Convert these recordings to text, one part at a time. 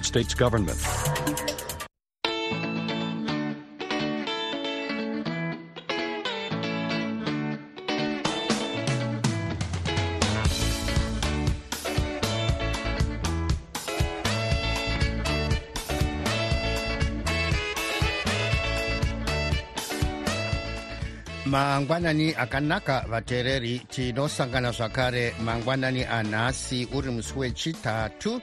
States government. mangwanani akanaka vateereri tinosangana zvakare mangwanani anhasi uri musi wechitatu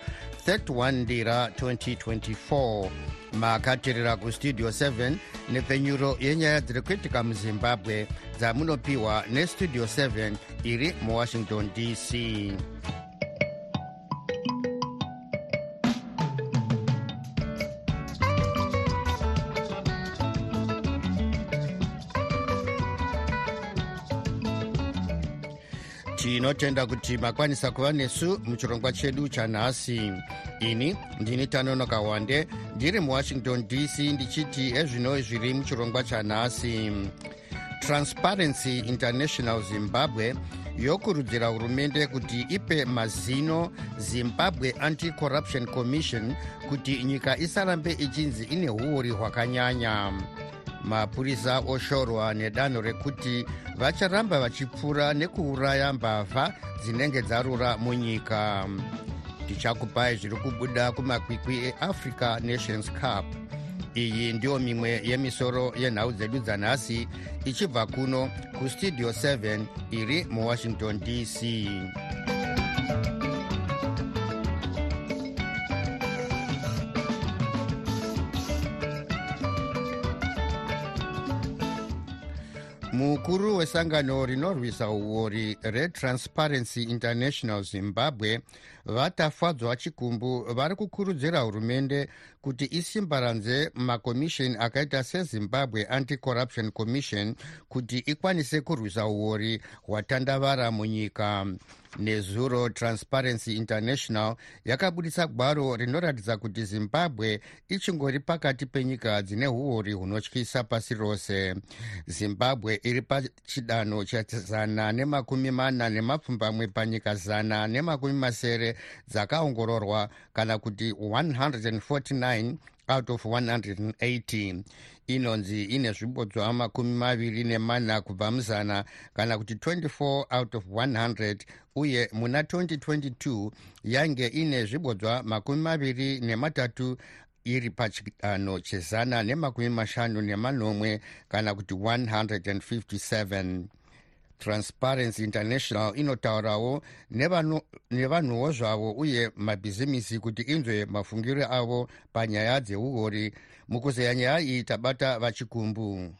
31 ndira 2024 makateerera kustudio 7 nepfenyuro yenyaya dziri kuitika muzimbabwe dzamunopiwa nestudio 7 iri muwashington dc tinotenda kuti makwanisa kuva nesu muchirongwa chedu chanhasi. Ini ndini tanonoka wande ndiri muwashington dc ndichiti ezvino zviri muchirongwa chanhasi. Transparency international zimbabwe yokurudzira hurumende kuti ipe mazino zimbabwe anti-corruption commission kuti nyika isarambe ichinzi ine uori hwakanyanya mapurisa oshorwa nedanho rekuti vacharamba vachipfuura nekuuraya mbavha dzinenge dzarura munyika. Ndichakupai zviri kubuda kumakwikwi eafrica nations cup. Iyi ndiyo mimwe yemisoro yenhau dzedu dzanhasi ichibva kuno kustudio 7 iri muwashington dc mukuru wesangano rinorwisa uori retransparency international zimbabwe vatafadzwa chikumbu vari kukurudzira hurumende kuti isimbaranze makomisheni akaita sezimbabwe anti-corruption commission kuti ikwanise kurwisa uori hwatandavara munyika nezuro transparency international yakabudisa gwaro rinoratidza kuti zimbabwe ichingori pakati penyika dzine uori hunotyisa pasi rose. Zimbabwe iri pachidanho chazana nemakumi mana nemapfumbamwe panyika zana nemakumi masere dzakaongororwa kana kuti 149 out of 180 inonzi ine zvibodzwa makumi maviri nemana kubva muzana kana kuti 24 out of 100 uye muna 2022 yange ine zvibodzwa makumi maviri nematatu iri pachidanho chezana nemakumi mashanu nemanomwe kana kuti 157 transparency international inotaurawo nevanhuwo zvavo uye mabhizimisi kuti inzwe mafungiro avo panyaya dzeuori mukuzeya nyaya iyi tabata vachikumbu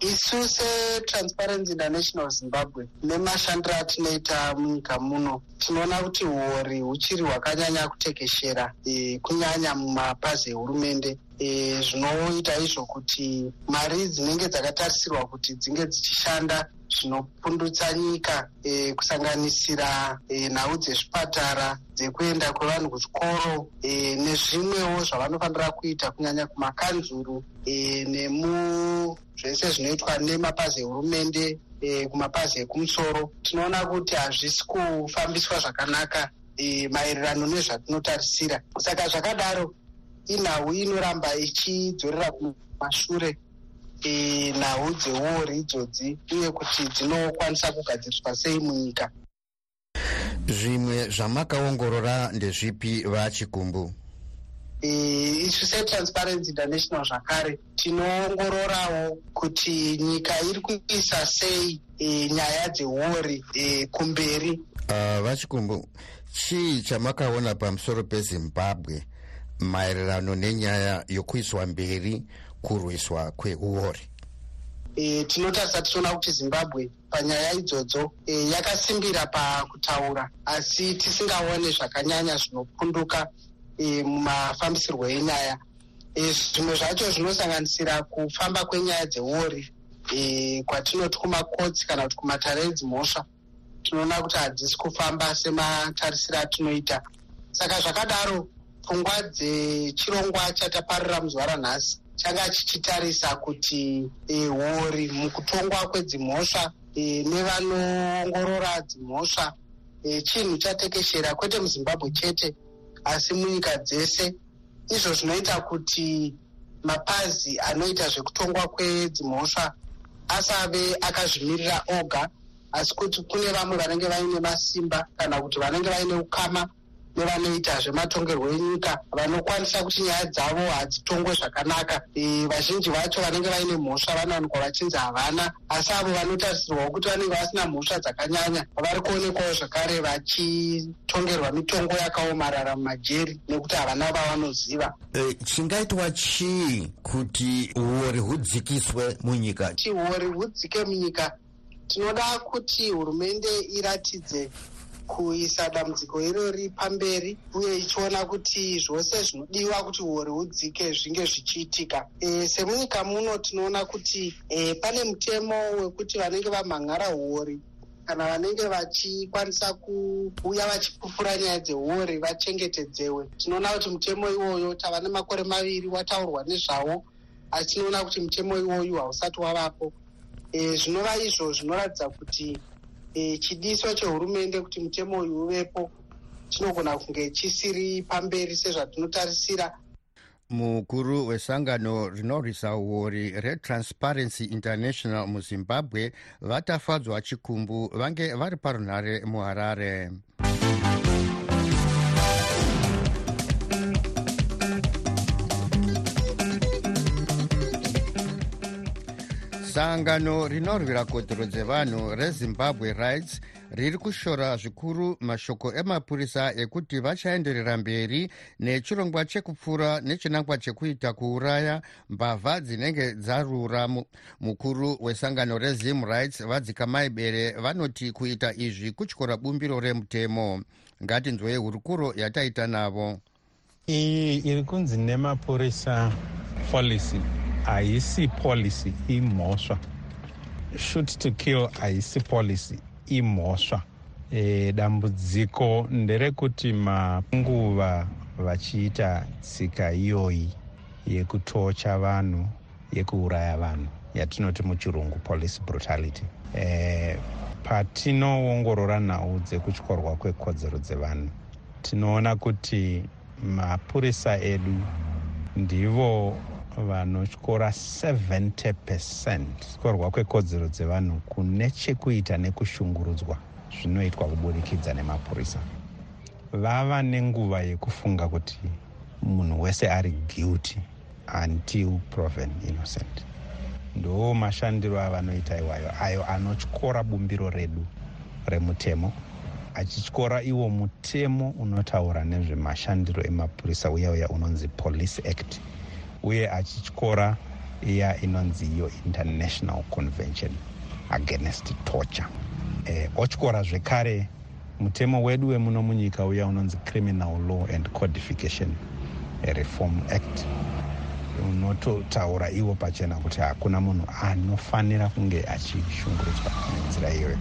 isu setransparency international zimbabwe nemashandiro atinoita munyika muno. Tinoona kuti uori huchiri hwakanyanya kutekeshera e, kunyanya mumapazi ehurumende. E, zvinoita izvo kuti mari dzinenge dzakatarisirwa kuti dzinge dzichishanda zvinopundutsa nyika e, kusanganisira e, nhau dzezvipatara dzekuenda kwevanhu kuchikoro e, nezvimwewo zvavanofanira kuita kunyanya kumakanzuru e, nemu zvese zvinoitwa nemapazi ehurumende e, kumapazi ekumusoro. Tinoona kuti hazvisi kufambiswa zvakanaka e, maererano nezvatinotarisira. Saka zvakadaro inhau inoramba ichidzorera kumashure e, nhau dzeuori idzodzi uye kuti dzinokwanisa kugadziriswa sei munyika. Zvimwe zvamakaongorora ndezvipi vachikumbu isu setransparency international zvakare tinoongororawo kuti nyika iri kuisa sei e, nyaya dzeuori e, kumberi. Uh, vachikumbu chii chamakaona pamusoro pezimbabwe? Maererano nenyaya yokuiswa mberi kurwiswa kweuori. E, tinotarisa tichiona kuti zimbabwe panyaya idzodzo e, yakasimbira pakutaura asi tisingaone zvakanyanya zvinopunduka e, mumafambisirwo enyaya. E, zvimwe zvacho zvinosanganisira kufamba kwenyaya dzeuori e, kwatinoti kumakotsi kana kuti kumatare edzimhosva tinoona kuti hadzisi kufamba sematarisiro atinoita. Saka zvakadaro pfungwa dzechirongwa chataparira muzuva ranhasi changa chichitarisa kuti uori e, mukutongwa kwedzimhosva e, nevanoongorora dzimhosva e, chinhu chatekeshera kwete muzimbabwe chete asi munyika dzese. Izvo zvinoita kuti mapazi anoita zvekutongwa kwedzimhosva asave akazvimirira oga asi kuti kune vamwe vanenge vaine masimba kana kuti vanenge vaine ukama nevanoita zvematongerwo enyika vanokwanisa kuti nyaya dzavo hadzitongwe zvakanaka. E, vazhinji vacho vanenge vaine mhosva vanowanikwa vachinzi havana asi avo vanotarisirwawo kuti vanenge vasina mhosva dzakanyanya vari kuonekwawo zvakare vachitongerwa mitongo yakaomarara mumajeri nekuti havana vavanoziva. E, chingaitwa chii kuti uori hudzikiswe munyika? Kuti uori hudzike munyika tinoda kuti hurumende iratidze kuisa dambudziko irori pamberi uye ichiona kuti zvose zvinodiwa kuti uori hudzike zvinge zvichiitika. E, semunyika muno tinoona kuti e, pane mutemo wekuti vanenge vamhan'ara uori. Kana vanenge vachikwanisa kuuya vachipupura nyaya dzeuori vachengetedzewe. Tinoona kuti mutemo iwoyo tava nemakore maviri wataurwa nezvawo asi tinoona kuti mutemo iwoyu hausati wavapo. E, zvinova izvo zvinoratidza kuti e, chidiso chehurumende kuti mutemo uyu uvepo chinogona kunge chisiri pamberi sezvatinotarisira. Mukuru wesangano rinorwisa uori retransparency international muzimbabwe vatafadzwa chikumbu vange vari parunhare muharare sangano rinorwira kodzero dzevanhu rezimbabwe rights riri kushora zvikuru mashoko emapurisa ekuti vachaenderera mberi nechirongwa chekupfura nechinangwa chekuita kuuraya mbavha dzinenge dzarura mukuru wesangano rezim rights vadzikamai bere vanoti kuita izvi kutyora bumbiro remutemo. Ngatinzwei hurukuro yataita navo. Iyi iri kunzi nemapurisa policy haisi policy imhosva shoot to kill haisi policy imhosva e, dambudziko nderekuti manguva vachiita tsika iyoyi yekutocha vanhu yekuuraya vanhu yatinoti muchirungu police brutality. E, patinoongorora nhau dzekutyorwa kwekodzero dzevanhu tinoona kuti mapurisa edu ndivo vanotyora 70 percent. Tyorwa kwekodzero dzevanhu kune chekuita nekushungurudzwa zvinoitwa kubudikidza nemapurisa. Vava nenguva yekufunga kuti munhu wese ari guilty until proven innocent. Ndo mashandiro avanoita iwayo ayo anotyora bumbiro redu remutemo achityora iwo mutemo unotaura nezvemashandiro emapurisa uya uya unonzi police act uye achityora iya inonzi iyo international convention against torture. E, otyora zvekare mutemo wedu wemuno munyika uya unonzi criminal law and codification reform act. Unototaura iwo pachena kuti hakuna munhu anofanira kunge achishungurudzwa nenzira iyoyo.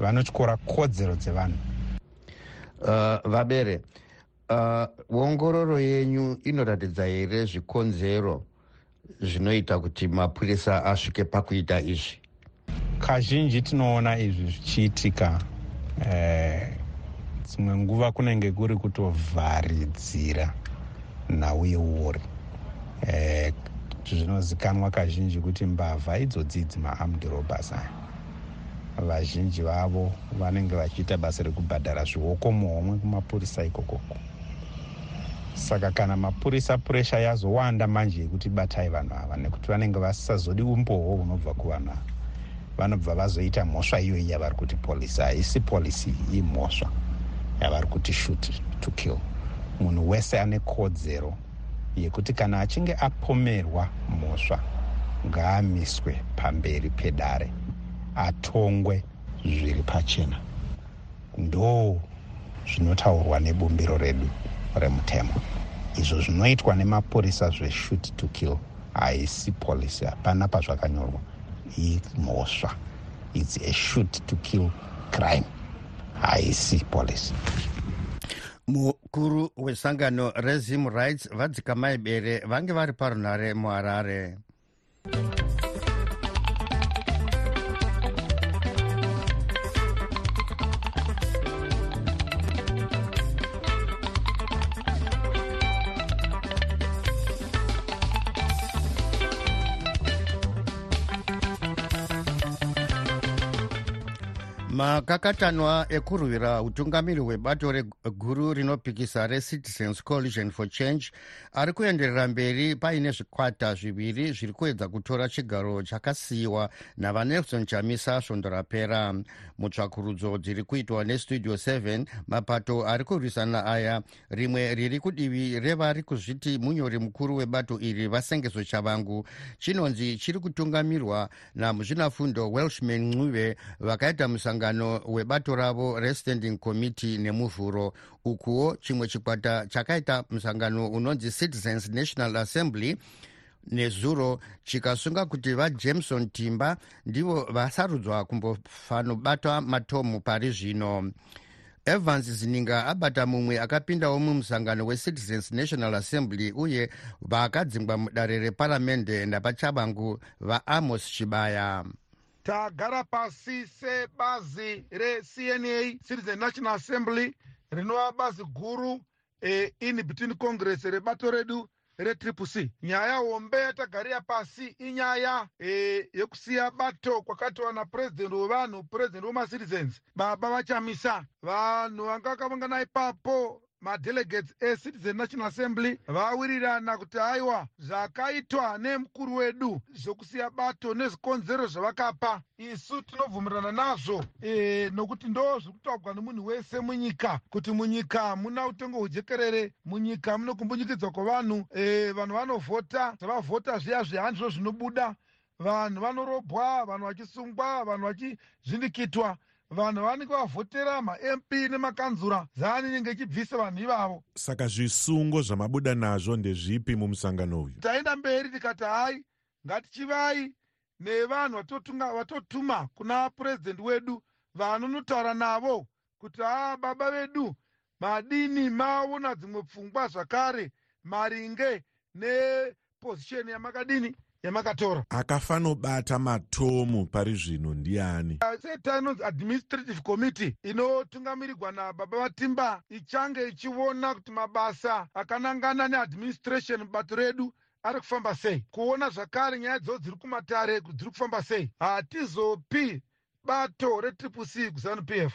Vanotyora kodzero dzevanhu. Uh, vabere uh, ongororo yenyu inoratidza here zvikonzero zvinoita kuti mapurisa asvike pakuita izvi? Kazhinji tinoona izvi zvichiitika. Eh, dzimwe eh, nguva kunenge kuri kutovharidzira nhau yeuori eh, zvinozikanwa kazhinji kuti mbavha idzodzi idzi maarmed robbers aya vazhinji vavo vanenge vachiita basa rekubhadhara zvioko muhomwe kumapurisa ikokoko saka kana mapurisa puresha yazowanda manje yekuti batai vanhu ava nekuti vanenge vasisazodi umbohwo hunobva kuvanhu ava vanobva vazoita mhosva iyoyi yavari kuti polisi haisi polisi imhosva yavari kuti shut to kill. Munhu wese ane kodzero yekuti kana achinge apomerwa mhosva ngaamiswe pamberi pedare atongwe zviri pachena. Ndo zvinotaurwa nebumbiro redu remutemo. Izvo zvinoitwa nemapurisa zveshut to kill haisi polisi hapana pazvakanyorwa. Imhosva its a shut to kill crime. Haisi polisi mukuru wesangano rezim rights vadzikamai bere vange vari parunhare muharare makakatanwa ekurwira utungamiri hwebato reguru rinopikisa recitizens coalition for change ari kuenderera mberi paine zvikwata zviviri zviri kuedza kutora chigaro chakasiyiwa navanelson chamisa svondo rapera. Mutsvakurudzo dziri kuitwa nestudio 7 mapato ari kurwisana aya. Rimwe riri kudivi revari kuzviti munyori mukuru webato iri vasengeso chavangu. Chinonzi chiri kutungamirwa namuzvinafundo welshman ncube vakaita musanga musangano webato ravo restanding committee nemuvhuro ukuwo chimwe chikwata chakaita musangano unonzi citizens national assembly nezuro chikasunga kuti vajameson timba ndivo vasarudzwa kumbofanobata matomu pari zvino. Evans zininga abata mumwe akapindawo mumusangano wecitizens national assembly uye vaakadzingwa mudare reparamende napachavangu vaamos chibaya tagara pasi sebazi recna citizen national assembly rinova bazi guru e, in between congress rebato redu retriple c. Nyaya hombe yatagarira pasi inyaya e, yekusiya bato kwakatiwa napurezidendi wevanhu purezidendi wemacitizens baba vachamisa vanhu vanga vakavangana ipapo madelegates ecitizen national assembly vawirirana kuti aiwa zvakaitwa nemukuru wedu zvokusiya bato nezvikonzero zvavakapa. Isu tinobvumirana nazvo e, nokuti ndo zviri kutaurwa nemunhu wese munyika kuti munyika muna utongo hwejekerere munyika muno kumbunyikidzwa kwavanhu e, vanhu vanovhota zvavavhota zviya zvihandizvo zvinobuda. Vanhu vanorobwa vanhu vachisungwa vanhu vachizvindikitwa vanhu vanenge vavhotera mamp nemakanzura dzaanenge ichibvisa vanhu ivavo. Saka zvisungo zvamabuda nazvo ndezvipi mumusangano uyu? Taenda mberi tikati hai ngatichivai nevanhu vatotuma kuna purezidendi wedu vanonotaura navo kuti haa baba vedu madini maona dzimwe pfungwa zvakare maringe nepozisheni yamakadini yamakatora akafanobata matomu pari zvino ndiani? Seta inonzi administrative committee inotungamirirwa nababa vatimba ichange ichiona kuti mabasa akanangana neadministration bato redu ari kufamba sei. Kuona zvakare nyaya dzodzo dziri kumatare dziri kufamba sei. Hatizopi bato retriple c kuzanup f.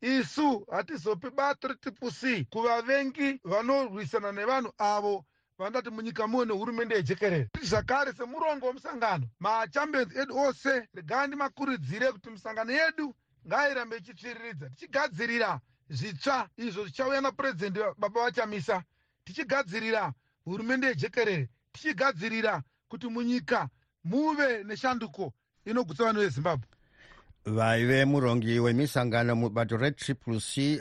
Isu hatizopi bato retriple c kuvavengi vanorwisana nevanhu avo vandati munyika muwe nehurumende yejekerere zvakare semurongo wemusangano. Machampions edu ose regai ndimakurudzire kuti misangano yedu ngairambe ichitsviriridza tichigadzirira zvitsva izvo zvichauya napurezidendi baba vachamisa. Tichigadzirira hurumende yejekerere tichigadzirira kuti munyika muve neshanduko inogutsa vanhu vezimbabwe vaive murongi wemisangano mubato retriple c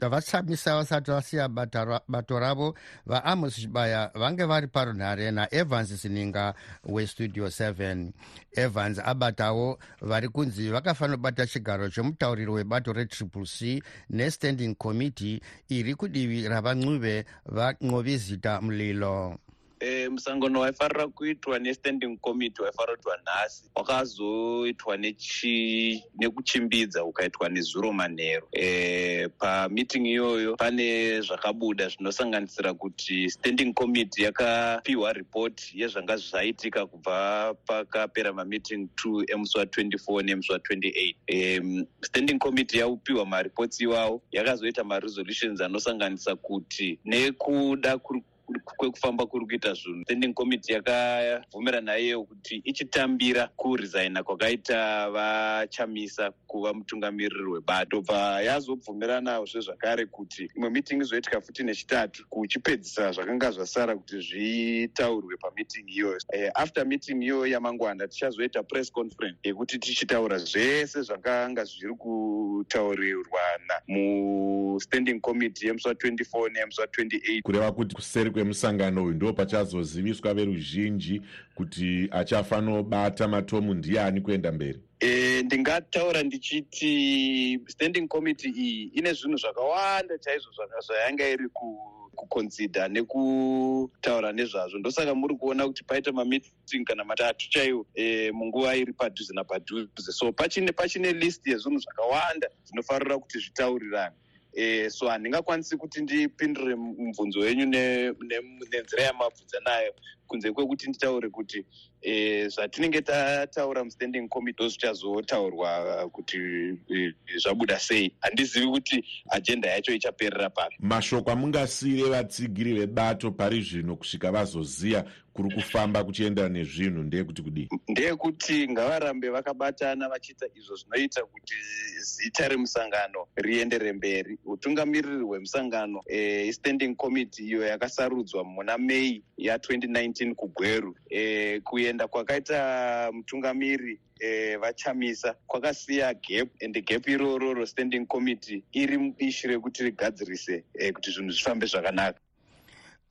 ravachamisa vasati vasiya bato ravo vaamos chibaya vange vari parunhare naevans sininga westudio 7 evans abatawo vari kunzi vakafanira kubata chigaro chomutauriri webato retriple c nestanding committee iri kudivi ravancube vanqovizita mulilo e, musangano waifarira kuitwa nestanding committee waifarira kuitwa nhasi. Wakazoitwa nekuchimbidza ukaitwa nezuro manheru. E, pamiting iyoyo pane zvakabuda zvinosanganisira kuti standing committee yakapiwa ripoti yezvanga zvaitika kubva pakapera mamiting 2 emusi wa24 nemusi wa28 e, standing committee yaupiwa maripots iwawo. Yakazoita maresolutions anosanganisa kuti nekuda kwekufamba kuri kuita zvinhu. Standing committee yakabvumirana iyeyo kuti ichitambira kuresigna kwakaita vachamisa kuva mutungamiriri webato. Tobva yazobvumiranazve zvakare kuti imwe meeting izoitika futi nechitatu kuchipedzisa zvakanga zvasara kuti zvitaurwe pamiting iyoyo. Uh, after meeting iyoyo yamangwana tichazoita press conference yekuti tichitaura zvese zvakanga zviri kutaurirwa mustanding committee yemusi wa24 neyemusi wa28 kureva kuti kuseri kwemusangano uyu ndo pachazoziviswa veruzhinji kuti achafanobata matomu ndiani kuenda mberi? E, ndingataura ndichiti standing committee iyi ine zvinhu zvakawanda chaizvo zvayanga iri kuconsider nekutaura nezvazvo. Ndosaka muri kuona kuti paita mameeting kana matatu chaiwo e, munguva iri padhuze napadhuze. So pachine pachine list yezvinhu zvakawanda zvinofanira kuti zvitaurirane e, so handingakwanisi kuti ndipindure mubvunzo wenyu nenzira yamabvudza nayo kunze kwekuti nditaure kuti e, zvatinenge tataura mustanding committee zvichazotaurwa kuti e, zvabuda sei. Handizivi kuti ajenda yacho ichaperera papi mashoko amungasiyire vatsigiri vebato pari zvino kusvika vazoziya kuri kufamba kuchienderana nezvinhu ndeyekuti kudii? Ndeyekuti ngavarambe vakabatana vachiita izvo zvinoita kuti zita remusangano riendere mberi. Utungamiriri hwemusangano e, standing committee iyo yakasarudzwa muna mei ya2019 kugweru. E, kuenda kwakaita mutungamiri e, vachamisa kwakasiya gap and gap irororo standing committee iri mubishi rekuti rigadzirise e, kuti zvinhu zvifambe zvakanaka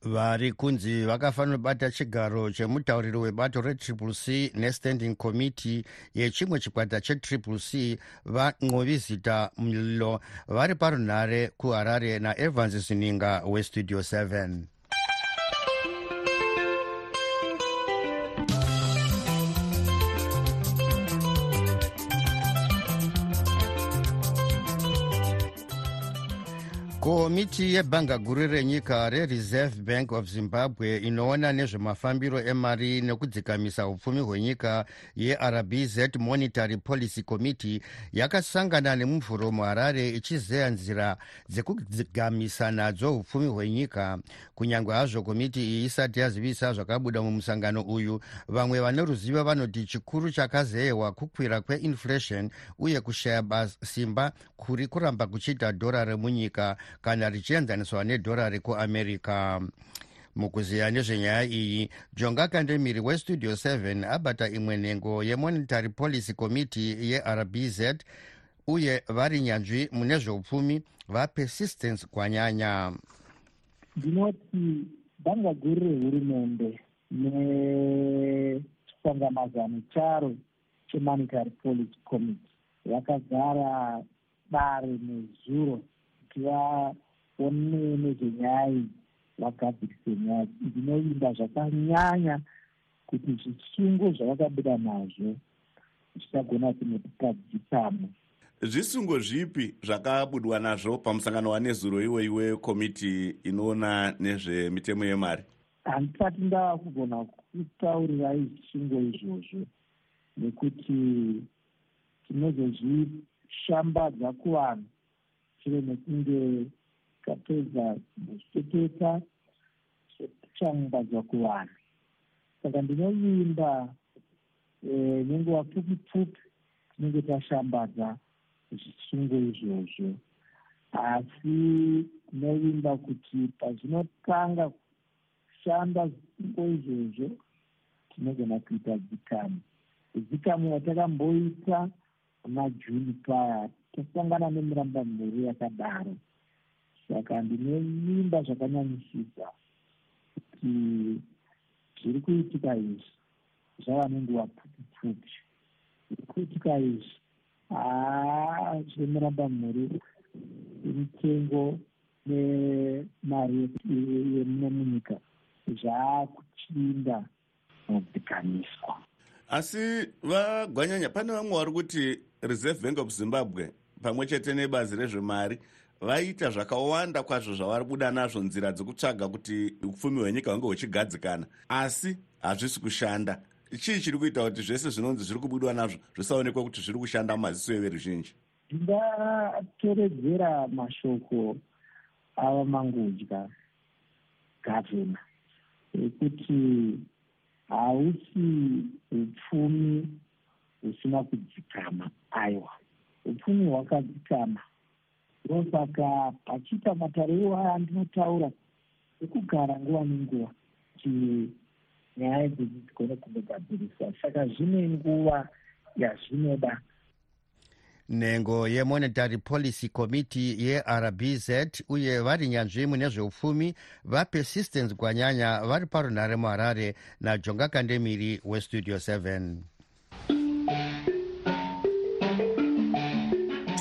vari kunzi vakafanira kubata chigaro chemutauriri webato retriple c nestanding committee yechimwe chikwata chetriple c vanqovizita mlilo vari parunhare kuharare naevans zininga westudio 7 komiti yebhanga guru renyika rereserve bank of zimbabwe inoona nezvemafambiro emari nekudzikamisa upfumi hwenyika yerbz monetary policy committee yakasangana nemuvhuro muharare ichizeya nzira dzekudzigamisa nadzo upfumi hwenyika. Kunyange hazvo komiti iyi isati yazivisa zvakabuda mumusangano uyu vamwe vane ruzivo vanoti chikuru chakazeyewa kukwira kweinflation uye kushaya simba kuri kuramba kuchiita dhora remunyika kana richienzaniswa nedhora rekuamerica mukuziya nezvenyaya iyi jonga kandemiri westudio 7 abata imwe nhengo yemonetary policy committee yerbz uye vari nyanzvi mune zveupfumi vapersistence kwanyanya. Ndinoti bhanga guru rehurumende nechisangamazano charo chemonetary policy committee. Vakagara dare nezuro kuti vaone nezvenyaya vagadzirise nyaya ndinoimba zvakanyanya kuti zvisungo zvavakabuda nazvo zvichagona kunotitadzitamo zvisungo zvipi zvakabudwa nazvo pamusangano wanezuro iwoiwe komiti inoona nezvemitemo yemari? Handisati ndava kugona kutaurirai zvisungo izvozvo nekuti tinozozvishambadza kuvanhu shure mekunge tapedza kuzviteteta zvotichangadzwa kuvanhu. Saka ndinoimba nenguva pfupi pfupi tinenge tashambadza zvisungo izvozvo. Asi ndinoimba kuti pazvinotanga kushanda zvisungo izvozvo tinogona kuita dzikamu dzikamu yatakamboita majuni paya tasangana nemuramba mhuri yakadaro. Saka ndinemimba zvakanyanyisisa kuti zviri kuitika izvi. Zvava nenguva pfupi pfupi zviri kuitika izvi. Haa zvemuramba mhuri mitengo nemari yemuno munyika. Zvaakuchinda mudzikamiswa asi vagwanyanya pane vamwe vari kuti reserve bank of zimbabwe pamwe chete nebazi rezvemari vaita zvakawanda kwazvo zvavari buda nazvo nzira dzekutsvaga kuti upfumi hwenyika hunge huchigadzikana. Asi hazvisi kushanda. Chii chiri kuita kuti zvese zvinonzi zviri kubudwa nazvo zvisaonekwa kuti zviri kushanda mumaziso everuzhinji ndingatoredzera mashoko ava mangudya gavhena ekuti hausi upfumi husina kudzikama aiwa. Upfumi hwakadzikama. Ndosaka pachiita matariro aya andinotaura ekugara nguva nenguva kuti nyaya idzi dzigone kundogadziriswa saka zvine nguva yazvinoda. Nhengo yemonetary policy committee yerbz uye vari nyanzvi mune zveupfumi vapersistence kwanyanya vari parunhare muharare najonga kandemiri westudio 7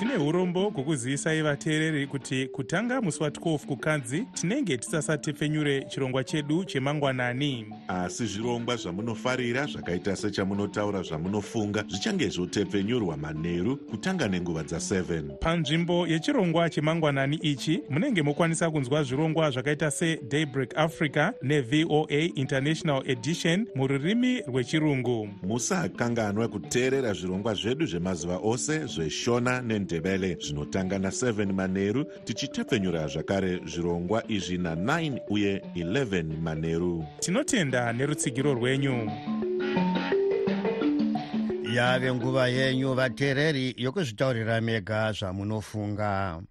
tine urombo hwokuzivisai vateereri kuti kutanga musi wa12 kukadzi tinenge tisasatepfenyure chirongwa chedu chemangwanani. Asi zvirongwa zvamunofarira zvakaita sechamunotaura zvamunofunga zvichange zvotepfenyurwa manheru kutanga nenguva dza7 panzvimbo yechirongwa chemangwanani ichi munenge mokwanisa kunzwa zvirongwa zvakaita sedaybreak africa nevoa international edition mururimi rwechirungu. Musakanganwa kuteerera zvirongwa zvedu zvemazuva ose zveshona nendebele zvinotanga na7 manheru tichitepfenyura zvakare zvirongwa izvi na9 uye 11 manheru tinotenda nerutsigiro rwenyu. Yave nguva yenyu vateereri yokuzvitaurira mega zvamunofunga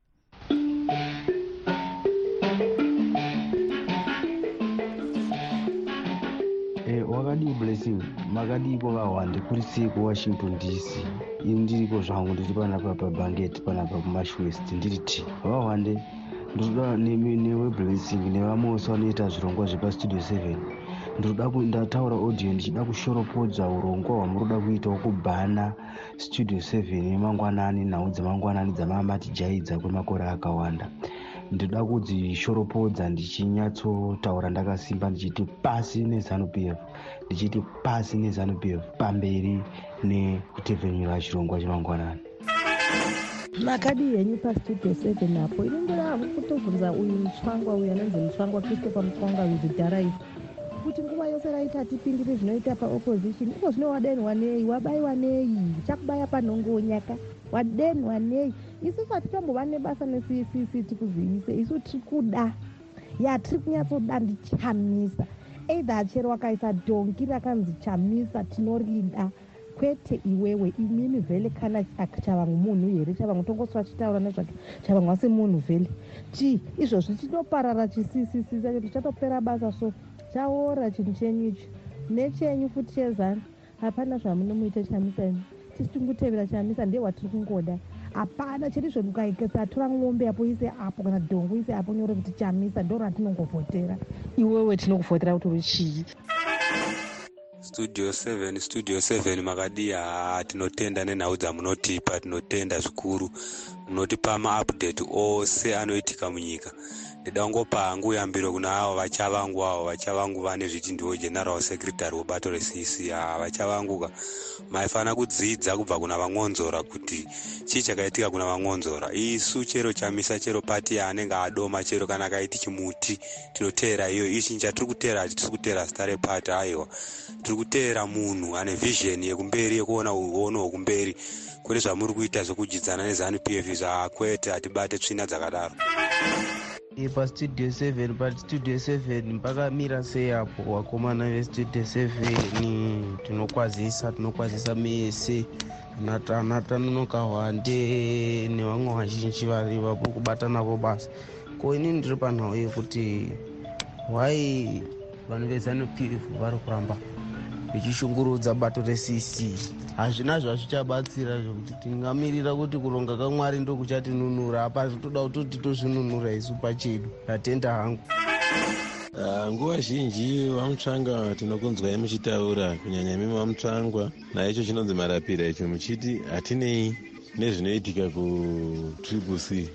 wakadii blessing. Makadiko vahwande kuri sei kuwashington dc ini ndiriko zvangu ndiri panapa pabhangeti panapa kumashwest ndiri t vahwande ndinoda newe blessing nevamwewo vanoita zvirongwa zvepastudio 7 ndinoda ndataura audio ndichida kushoropodza urongwa hwamuroda kuitawo kubhana studio 7 yemangwanani nhau dzemangwanani dzamamatijaidza kwemakore akawanda ndinoda kudzishoropodza ndichinyatsotaura ndakasimba ndichiti pasi nezanup f ndichiti pasi nezanup f pamberi nekutepfenyura chirongwa chemangwanani makadi henyu pastudio 7 apo ini ndira haku kutobvunza uyu mutsvangwa uyu anonzi mutsvangwa christopher mutsvangwa wizidharai kuti nguva yose raiti hatipindiri zvinoita paopposition iko zvino wadenhwa nei wabayiwa nei chakubaya panhongonyaka wadenhwa nei isusu hatitombova nebasa necc tikuzivise isu tiri kuda yatiri kunyatsoda ndichamisa. Eidha achero wakaisa dhongi rakanzi chamisa tinorida. Kwete iwewe imimi vhele kana chavangu munhu here? Chavangu tongoswa chitaura nezvake. Chavangu asi munhu vhele ti izvozvi chinoparara chisisisi chacho tichatopera basa so chaora chinhu chenyu icho nechenyu futi chezani. Hapana zvamunomuita chamisa imi tisi tingutevera chamisa ndiye watiri kungoda. Hapana chiri zvokukatora mwombe apo ise apo kana dhongo ise apo nyore kuti chamisa ndo ratinongovhotera iwewe tinokuvhotera kuti uri chii? Studio 7 studio 7 makadi haa tinotenda nenhau dzamunotipa tinotenda zvikuru. Munotipa maupdate ose anoitika munyika ndida kungopa hangu yambiro kuna avo vachavangu avo vachavangu vane zviti ndiwo general secretary webato recc haa vachavanguka maifanira kudzidza kubva kuna vangonzora kuti chii chakaitika kuna vangonzora. Isu chero chamisa chero pati yaanenge adoma chero kana akaiti chimuti tinoteera iyo ichi chatiri kuteera hati tiri kuteera zita repati aiwa tiri kuteera munhu ane vhizheni yekumberi yekuona uono hwekumberi. Kwete zvamuri kuita zvekudyidzana nezanup f zvakwete hatibate tsvina dzakadaro pastudio 7 pastudio 7 mpakamira sei apo vakomana vestudio 7 tinokwazisa tinokwazisa mese natananonoka hwande nevamwe vazhinji vari vapo kubata navo basa ko inini ndiri panhau yekuti wai vanhu vezanup vari kuramba vichishungurudza bato recc. Hazvina zvazvichabatsira zvekuti tingamirira kuti kuronga kamwari ndokuchatinunura. Apa zvitoda kuti tozvinunura isu pachedu. Ndatenda hangu. Nguva zhinji vamutsvanga tinokunzwai muchitaura kunyanya imi vamutsvangwa naicho chinonzi marapira icho muchiti hatinei nezvinoitika kutriple c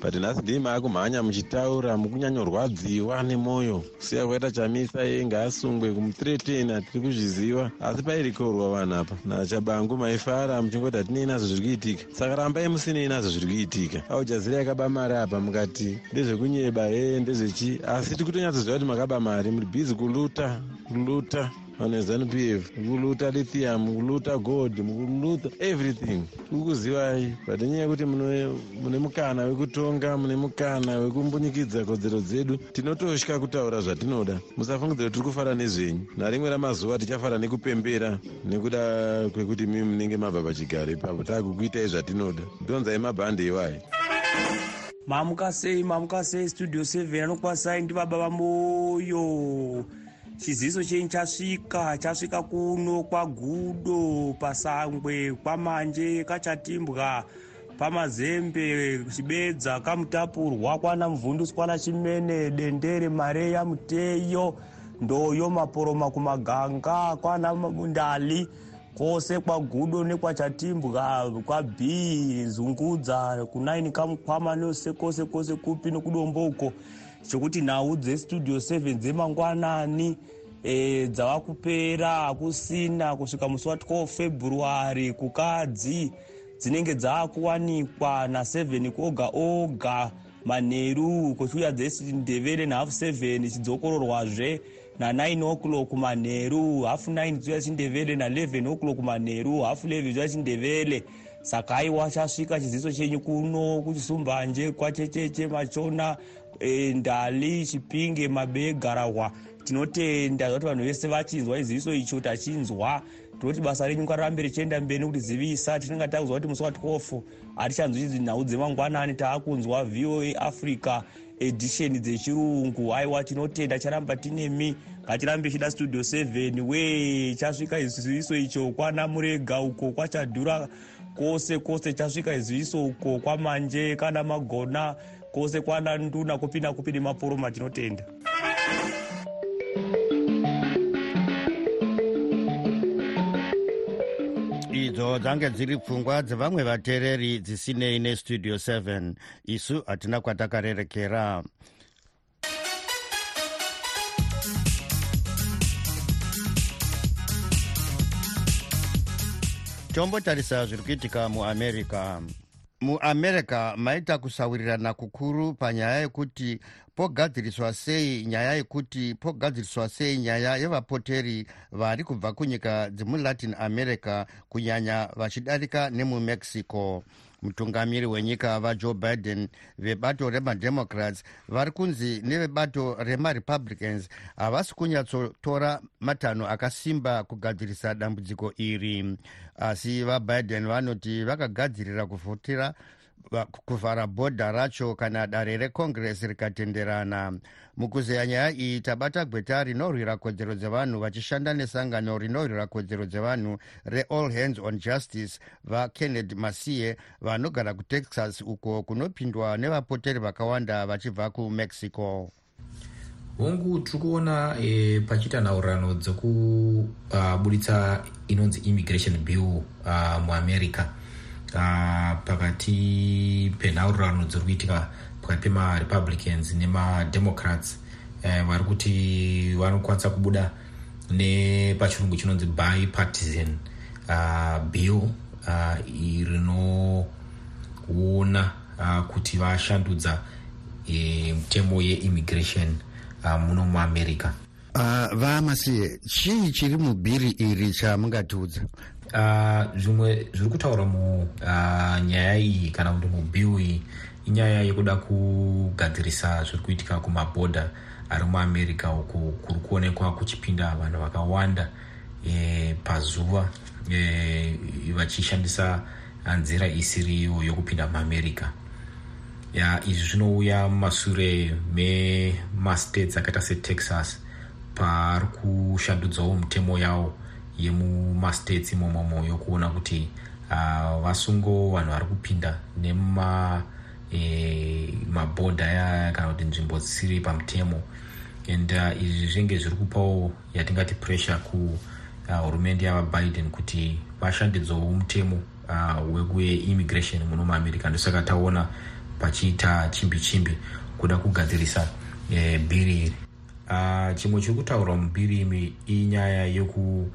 but nhasi ndii maakumhanya muchitaura mukunyanyorwadziwa nemwoyo kusiya kwaita chamisa ye ngaasungwe kumuthreaten hatiri kuzviziva asi pairikorwa vanhu apa nachabangu maifara muchingoti hatinei nazvo zviri kuitika saka rambai musinei nazvo zviri kuitika aujazira yakaba mari apa mukati? Ndezvekunyeba he ndezvechi. Asi tiri kutonyatsoziva kuti makaba mari muri bhizi kuluta kuluta vanhu vezanup f mukuluta lithium mukuluta gold mukuluta everything. Tikukuzivai but nenyaya yekuti mune mukana wekutonga mune mukana wekumbunyikidza kodzero dzedu tinotosha kutaura zvatinoda. Musafungidzira kuti tiri kufara nezvenyu. Narimwe ramazuva tichafara nekupembera nekuda kwekuti mimi munenge mabva pachigaro ipapo. Taakukuitai zvatinoda. Donzai mabhande iwayi. Mamuka sei mamuka sei studio 7 anokwanisai ndi baba vamoyo chiziviso chenyu chasvika chasvika kuno kwagudo pasangwe kwamanje kachatimbwa pamazembe chibedza kamutapurwa kwana muvhunduswa kwana chimene dendere mareya muteyo ndoyo maporoma kumaganga kwana ndali kwose kwagudo nekwachatimbwa kwab zungudza kunaini kamukwama nose kwose kwose kupi nekudombo uko chokuti nhau dzestudio 7 dzemangwanani e, dzava kupera hakusina. Kusvika musi wa12 february kukadzi dzinenge dzaakuwanikwa na7 oga oga manheru kuchiuya dzesindevere nahafu 7 chidzokororwazve na9 o'clock manheru hafu 9 chiuya chindevere na11 o'clock manheru hafu 11 chiuya chindevere. Saka aiwa chasvika chiziso chenyu kuno kuchisumbanje kwachecheche machona e, ndali chipinge mabee garahwa tinotenda zvakuti vanhu vese vachinzwa iziviso icho tachinzwa. Tinoti basa renyu ngarirambe richienda mberi nekutizivisa tinenge takuzwa kuti musi wa12 hatichanzwi idzi nhau dzemangwanani taakunzwa voa africa edition dzechirungu. Aiwa tinotenda charamba tinemi ngatirambe chida studio 7 we chasvika iziviso icho kwana murega uko kwachadhura kwose kwose chasvika iziviso uko kwamanje kana magona kwose kwana nduna kupinda kupi nemaporoma tinotenda idzo dzange dziri pfungwa dzevamwe vateereri dzisinei nestudio 7 isu hatina kwatakarerekera. Tombotarisa zviri kuitika muamerica muamerica maita kusawirirana kukuru panyaya yekuti pogadziriswa sei nyaya yekuti pogadziriswa sei nyaya yevapoteri vari kubva kunyika dzemulatin america kunyanya vachidarika nemumexico mutungamiri wenyika vajoe biden vebato remademocrats vari kunzi nevebato remarepublicans havasi kunyatsotora matanho akasimba kugadzirisa dambudziko iri. Asi vabiden vanoti vakagadzirira kuvhotera kuvhara bhodha racho kana dare recongress rikatenderana. Mukuzeya nyaya iyi tabata gweta rinorwira kodzero dzevanhu vachishanda nesangano rinorwira kodzero dzevanhu reall hands on justice vakennedy masiye vanogara kutexas uko kunopindwa nevapoteri vakawanda vachibva kumexico. Hongu tiri kuona e, pachiita nhaurirano dzekubuditsa uh, inonzi immigration bill uh, muamerica pakati penhaurirano dziri kuitika pakati pemarepublicans nemademocrats uh, vari kuti vanokwanisa kubuda nepachirungu chinonzi bipartisan uh, bill uh, rinoona uh, kuti vashandudza e, mutemo yeimmigration uh, muno muamerica. Uh, vamasiye chii chiri mubhiri iri chamungatiudza uh, zvimwe zviri kutaura munyaya uh, iyi kana kuti mubill iyi inyaya yekuda kugadzirisa zviri kuitika kumabhodha ari muamerica uku kuri kuonekwa kuchipinda vanhu vakawanda e, pazuva e, vachishandisa nzira isiriyo yokupinda muamerica. Ya izvi zvinouya mumashure memastates akaita setexas pari kushandudzawo mitemo yavo yemumastates imomomo yokuona kuti uh, vasungo vanhu vari kupinda nemuma e, mabhodha aya kana kuti nzvimbo dzisiri pamutemo. And uh, izvi zvinge zviri kupawo yatingati pressure kuhurumende uh, yavabiden kuti vashandidzawo mutemo uh, wekuimmigration muno muamerica. Ndosaka taona pachiita chimbi chimbi kuda kugadzirisa e, bhiri iri uh, chimwe chiri kutaurwa mubhiri imi inyaya yeku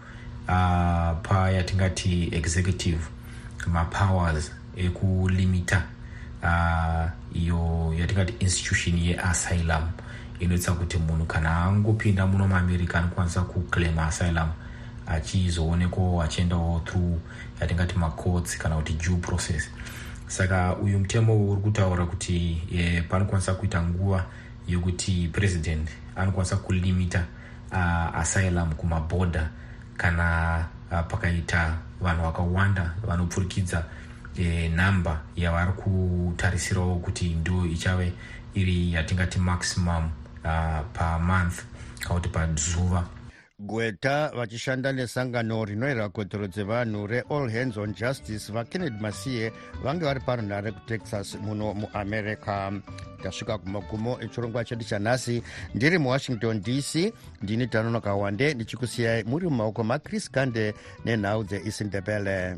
uh, pa yatingati executive mapowers ekulimita uh, iyo yatingati institution yeasylum inoitisa kuti munhu kana angopinda muno muamerica anokwanisa kuclaim asylum achizoonekwawo achiendawo through yatingati macourts kana kuti due process. Saka uyu mutemo uri kutaura kuti e, panokwanisa kuita nguva yokuti president anokwanisa kulimita uh, asylum kumabhodha kana uh, pakaita vanhu vakawanda vanopfurikidza e, namba yavari kutarisirawo kuti ndo ichave iri yatingati maximum uh, pamonth kana kuti pazuva gweta vachishanda nesangano rinoyera kodzero dzevanhu reall hands on justice vakennedy masiye vange vari parunhare kutexas muno muamerica tasvika kumagumo echirongwa chedu chanhasi. Ndiri muwashington dc ndini danonoka wande ndichikusiyai muri mumaoko machris gande nenhau dzeisindebele